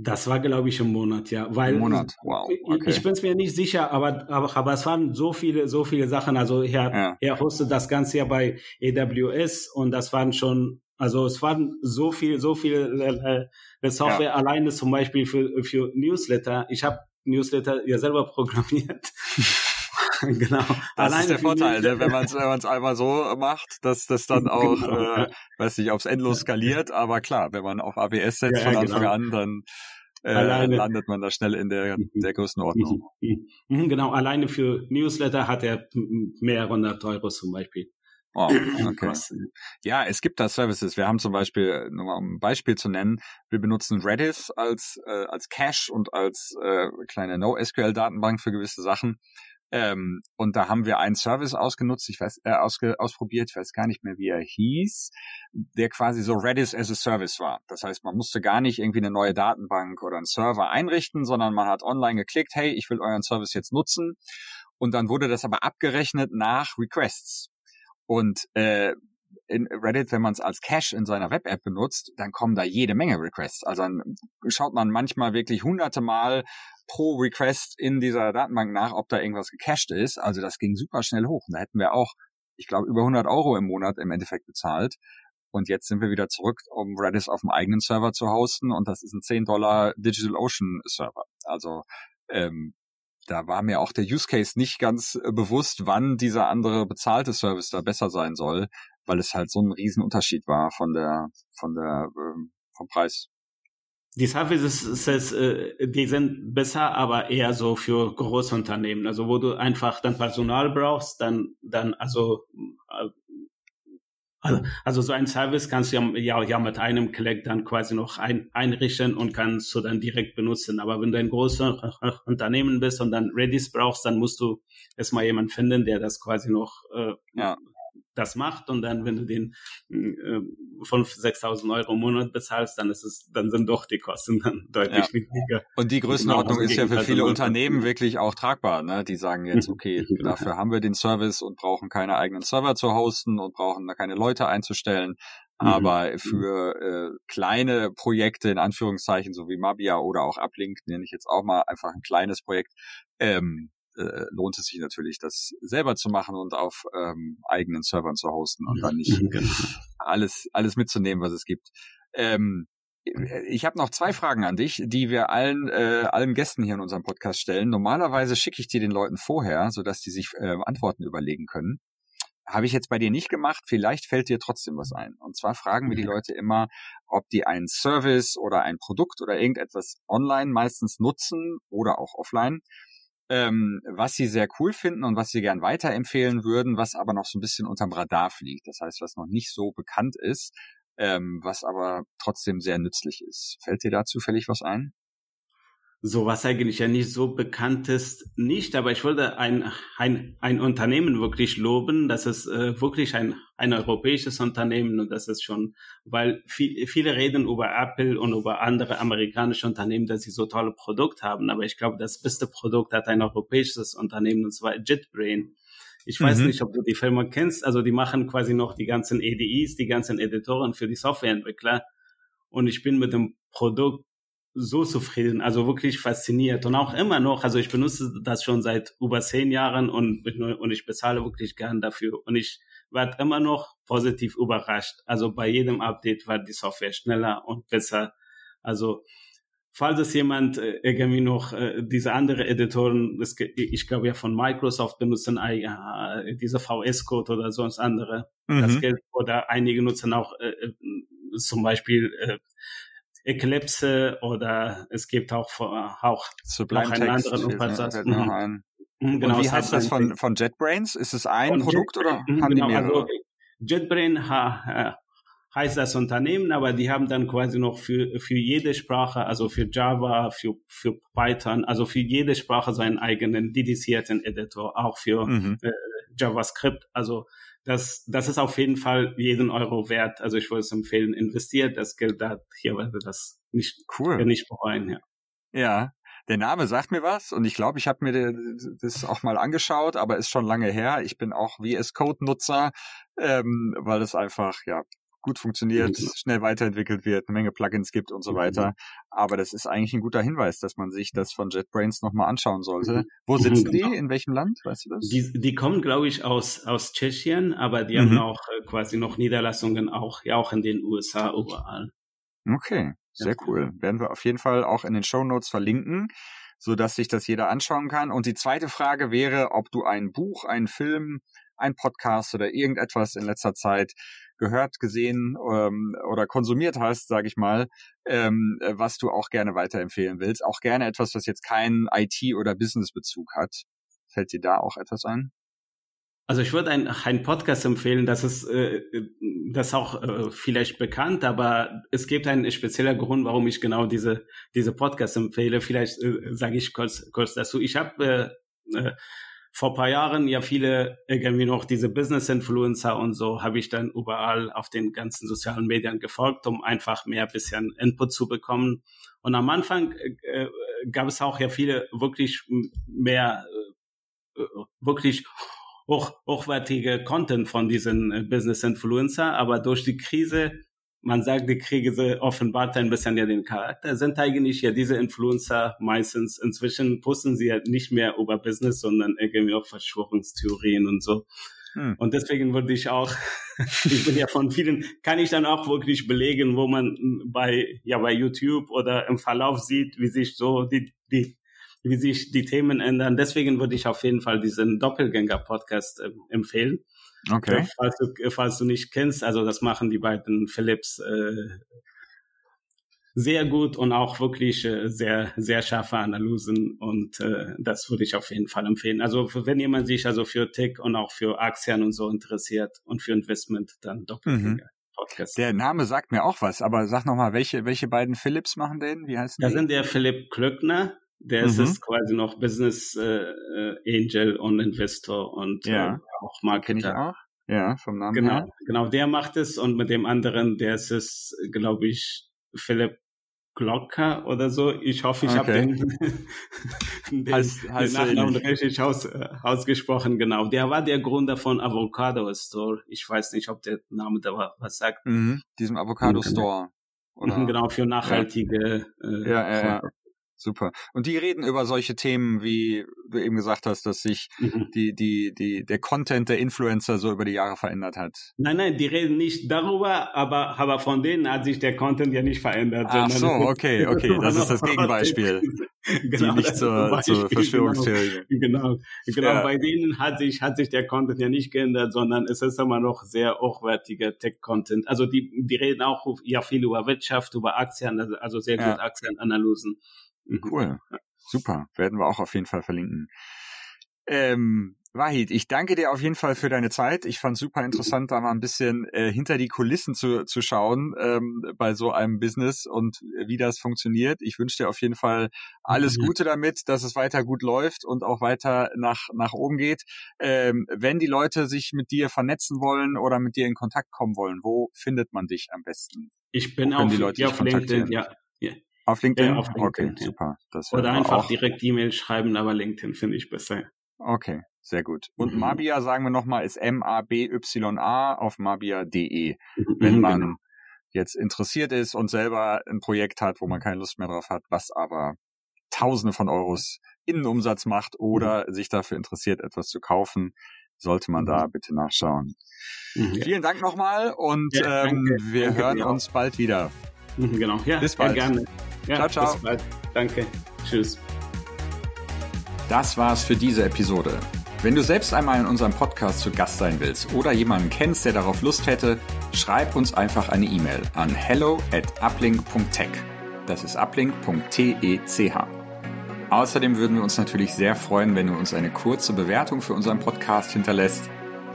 Das war, glaube ich, im Monat, ja. Weil Monat, wow. Okay. Ich bin es mir nicht sicher, aber, aber, aber es waren so viele, so viele Sachen. Also er, ja. er hostet das Ganze ja bei AWS und das waren schon, also es waren so viel, so viel äh, Software ja. alleine zum Beispiel für, für Newsletter. Ich habe Newsletter ja selber programmiert. genau. Das Alleine ist der Vorteil, ne? wenn man es wenn man's einmal so macht, dass das dann auch, genau. äh, weiß nicht, aufs Endlos skaliert. Aber klar, wenn man auf AWS setzt ja, von Anfang genau. an, dann äh, landet man da schnell in der, mhm. der Größenordnung. Mhm, genau, alleine für Newsletter hat er mehr hundert Euro zum Beispiel. Wow, okay. Ja, es gibt da Services. Wir haben zum Beispiel, nur mal um ein Beispiel zu nennen, wir benutzen Redis als, äh, als Cache und als äh, kleine NoSQL-Datenbank für gewisse Sachen. Ähm, und da haben wir einen Service ausgenutzt, ich weiß, äh, ausge, ausprobiert, ich weiß gar nicht mehr, wie er hieß, der quasi so Redis as a Service war. Das heißt, man musste gar nicht irgendwie eine neue Datenbank oder einen Server einrichten, sondern man hat online geklickt, hey, ich will euren Service jetzt nutzen. Und dann wurde das aber abgerechnet nach Requests. Und äh, in Reddit, wenn man es als Cache in seiner Web-App benutzt, dann kommen da jede Menge Requests. Also dann schaut man manchmal wirklich hunderte Mal pro Request in dieser Datenbank nach, ob da irgendwas gecached ist. Also das ging super schnell hoch. Und da hätten wir auch, ich glaube, über 100 Euro im Monat im Endeffekt bezahlt. Und jetzt sind wir wieder zurück, um Redis auf dem eigenen Server zu hosten. Und das ist ein 10 Dollar Digital Ocean Server. Also ähm, da war mir auch der Use Case nicht ganz äh, bewusst, wann dieser andere bezahlte Service da besser sein soll, weil es halt so ein Riesenunterschied war von der, von der, ähm, vom Preis. Die Services, äh, die sind besser, aber eher so für Großunternehmen. Also wo du einfach dann Personal brauchst, dann, dann also, äh, also, also so ein Service kannst du ja, ja, ja mit einem Klick dann quasi noch ein, einrichten und kannst du dann direkt benutzen. Aber wenn du ein großes Unternehmen bist und dann Redis brauchst, dann musst du erstmal jemanden finden, der das quasi noch äh, ja das macht und dann, wenn du den äh, 5.000, 6.000 Euro im Monat bezahlst, dann ist es, dann sind doch die Kosten dann deutlich ja. niedriger. Und die Größenordnung ist ja für viele Unternehmen wirklich auch tragbar, ne? Die sagen jetzt, okay, genau. dafür haben wir den Service und brauchen keine eigenen Server zu hosten und brauchen da keine Leute einzustellen. Mhm. Aber mhm. für äh, kleine Projekte in Anführungszeichen, so wie Mabia oder auch Uplink, nenne ich jetzt auch mal einfach ein kleines Projekt, ähm, äh, lohnt es sich natürlich, das selber zu machen und auf ähm, eigenen Servern zu hosten und dann nicht genau. alles, alles mitzunehmen, was es gibt. Ähm, ich habe noch zwei Fragen an dich, die wir allen äh, allen Gästen hier in unserem Podcast stellen. Normalerweise schicke ich die den Leuten vorher, sodass die sich äh, Antworten überlegen können. Habe ich jetzt bei dir nicht gemacht, vielleicht fällt dir trotzdem was ein. Und zwar fragen wir die Leute immer, ob die einen Service oder ein Produkt oder irgendetwas online meistens nutzen oder auch offline, ähm, was sie sehr cool finden und was sie gern weiterempfehlen würden, was aber noch so ein bisschen unterm Radar fliegt. Das heißt, was noch nicht so bekannt ist, ähm, was aber trotzdem sehr nützlich ist. Fällt dir da zufällig was ein? So was eigentlich ja nicht so bekannt ist, nicht, aber ich wollte ein, ein, ein Unternehmen wirklich loben, das ist äh, wirklich ein, ein europäisches Unternehmen und das ist schon, weil viel, viele reden über Apple und über andere amerikanische Unternehmen, dass sie so tolle Produkte haben, aber ich glaube, das beste Produkt hat ein europäisches Unternehmen und zwar JetBrain. Ich weiß mhm. nicht, ob du die Firma kennst, also die machen quasi noch die ganzen EDIs, die ganzen Editoren für die Softwareentwickler und ich bin mit dem Produkt so zufrieden, also wirklich fasziniert und auch immer noch, also ich benutze das schon seit über zehn Jahren und, und ich bezahle wirklich gern dafür und ich werde immer noch positiv überrascht. Also bei jedem Update wird die Software schneller und besser. Also falls es jemand äh, irgendwie noch äh, diese andere Editoren, das, ich glaube ja von Microsoft benutzen äh, diese VS-Code oder sonst andere, mhm. das Geld oder einige nutzen auch äh zum Beispiel äh, Eclipse oder es gibt auch, auch Sublime noch einen Text, anderen Umfassers. Mhm. Ein. Mhm, genau, Und wie heißt das von, von JetBrains? Ist es ein Produkt Jet, oder mhm, haben genau, die mehrere? Also JetBrain ha, heißt das Unternehmen, aber die haben dann quasi noch für, für jede Sprache, also für Java, für, für Python, also für jede Sprache seinen eigenen dedizierten Editor, auch für mhm. äh, JavaScript. Also das, das ist auf jeden Fall jeden Euro wert. Also ich würde es empfehlen, investiert das Geld da hier, weil wir das nicht, cool. nicht bereuen, ja. Ja, der Name sagt mir was und ich glaube, ich habe mir das auch mal angeschaut, aber ist schon lange her. Ich bin auch VS Code Nutzer, ähm, weil es einfach ja gut funktioniert, mhm. schnell weiterentwickelt wird, eine Menge Plugins gibt und so mhm. weiter. Aber das ist eigentlich ein guter Hinweis, dass man sich das von JetBrains nochmal anschauen sollte. Mhm. Wo mhm, sitzen genau. die? In welchem Land? Weißt du das? Die, die kommen, glaube ich, aus, aus Tschechien, aber die haben auch äh, quasi noch Niederlassungen auch, ja, auch in den USA überall. Okay, sehr cool. Werden wir auf jeden Fall auch in den Show Notes verlinken so dass sich das jeder anschauen kann. Und die zweite Frage wäre, ob du ein Buch, einen Film, ein Podcast oder irgendetwas in letzter Zeit gehört, gesehen ähm, oder konsumiert hast, sage ich mal, ähm, was du auch gerne weiterempfehlen willst. Auch gerne etwas, was jetzt keinen IT- oder Business-Bezug hat. Fällt dir da auch etwas ein? Also ich würde einen, einen Podcast empfehlen, das ist äh, das ist auch äh, vielleicht bekannt, aber es gibt einen speziellen Grund, warum ich genau diese diese Podcast empfehle. Vielleicht äh, sage ich kurz kurz dazu. Ich habe äh, äh, vor paar Jahren ja viele irgendwie noch diese Business-Influencer und so habe ich dann überall auf den ganzen sozialen Medien gefolgt, um einfach mehr bisschen Input zu bekommen. Und am Anfang äh, gab es auch ja viele wirklich mehr, äh, wirklich hoch, hochwertige Content von diesen äh, Business-Influencer, aber durch die Krise man sagt, die Krise offenbart ein bisschen ja den Charakter, sind eigentlich ja diese Influencer meistens, inzwischen posten sie ja nicht mehr über Business, sondern irgendwie auch Verschwörungstheorien und so. Hm. Und deswegen würde ich auch, ich bin ja von vielen, kann ich dann auch wirklich belegen, wo man bei, ja, bei YouTube oder im Verlauf sieht, wie sich so die, die, wie sich die Themen ändern. Deswegen würde ich auf jeden Fall diesen Doppelgänger-Podcast äh, empfehlen. Okay. Falls du, falls du nicht kennst, also das machen die beiden Philips äh, sehr gut und auch wirklich äh, sehr, sehr scharfe Analysen und äh, das würde ich auf jeden Fall empfehlen. Also wenn jemand sich also für Tech und auch für Aktien und so interessiert und für Investment, dann doppelt. Mhm. Podcast. Der Name sagt mir auch was, aber sag nochmal, welche, welche beiden Philips machen den? Wie heißt Da sind der Philipp Klöckner, der mhm. ist quasi noch Business äh, Angel und Investor und ja. äh, auch Marketer. Auch. Ja, vom Namen genau, her. Genau, der macht es und mit dem anderen, der ist es, glaube ich, Philipp Glocker oder so. Ich hoffe, ich okay. habe den, den, heißt, heißt den Nachnamen richtig aus, äh, ausgesprochen. Genau, der war der Gründer von Avocado Store. Ich weiß nicht, ob der Name da was sagt. Mhm, diesem Avocado Store. Oder? Genau, für nachhaltige ja. Äh, ja, ja, ja. Super. Und die reden über solche Themen, wie du eben gesagt hast, dass sich mhm. die, die, die, der Content der Influencer so über die Jahre verändert hat. Nein, nein, die reden nicht darüber, aber, aber von denen hat sich der Content ja nicht verändert. Ach so, okay, okay, das ist das Gegenbeispiel. genau, die nicht zur, zur Verschwörungstheorie. Genau, genau. Ja. Bei denen hat sich, hat sich der Content ja nicht geändert, sondern es ist immer noch sehr hochwertiger Tech-Content. Also die, die reden auch ja viel über Wirtschaft, über Aktien, also, also sehr gut ja. Aktienanalysen. Mhm. Cool. Super. Werden wir auch auf jeden Fall verlinken. Ähm, Wahid, ich danke dir auf jeden Fall für deine Zeit. Ich fand super interessant, da mal ein bisschen äh, hinter die Kulissen zu, zu schauen ähm, bei so einem Business und wie das funktioniert. Ich wünsche dir auf jeden Fall alles mhm. Gute damit, dass es weiter gut läuft und auch weiter nach, nach oben geht. Ähm, wenn die Leute sich mit dir vernetzen wollen oder mit dir in Kontakt kommen wollen, wo findet man dich am besten? Ich bin auch auf LinkedIn, ja. ja. Auf LinkedIn? Ja, auf LinkedIn okay, ja. super. Das Oder einfach auch. direkt E-Mail schreiben, aber LinkedIn finde ich besser. Okay, sehr gut. Und mhm. Mabia, sagen wir nochmal, ist M-A-B-Y-A auf mabia.de. Mhm, wenn man genau. jetzt interessiert ist und selber ein Projekt hat, wo man keine Lust mehr drauf hat, was aber Tausende von Euros Innenumsatz macht oder mhm. sich dafür interessiert, etwas zu kaufen, sollte man da mhm. bitte nachschauen. Mhm. Vielen Dank nochmal und ja, ähm, wir danke hören uns bald wieder. Mhm, genau, ja, bis bald. Ja, gerne. Ja, ciao, ciao. Bis bald. Danke. Tschüss. Das war's für diese Episode. Wenn du selbst einmal in unserem Podcast zu Gast sein willst oder jemanden kennst, der darauf Lust hätte, schreib uns einfach eine E-Mail an hello at uplink.tech. Das ist uplink.tech. Außerdem würden wir uns natürlich sehr freuen, wenn du uns eine kurze Bewertung für unseren Podcast hinterlässt.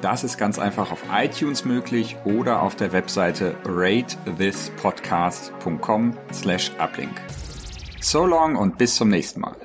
Das ist ganz einfach auf iTunes möglich oder auf der Webseite ratethispodcast.com slash uplink. So long und bis zum nächsten Mal.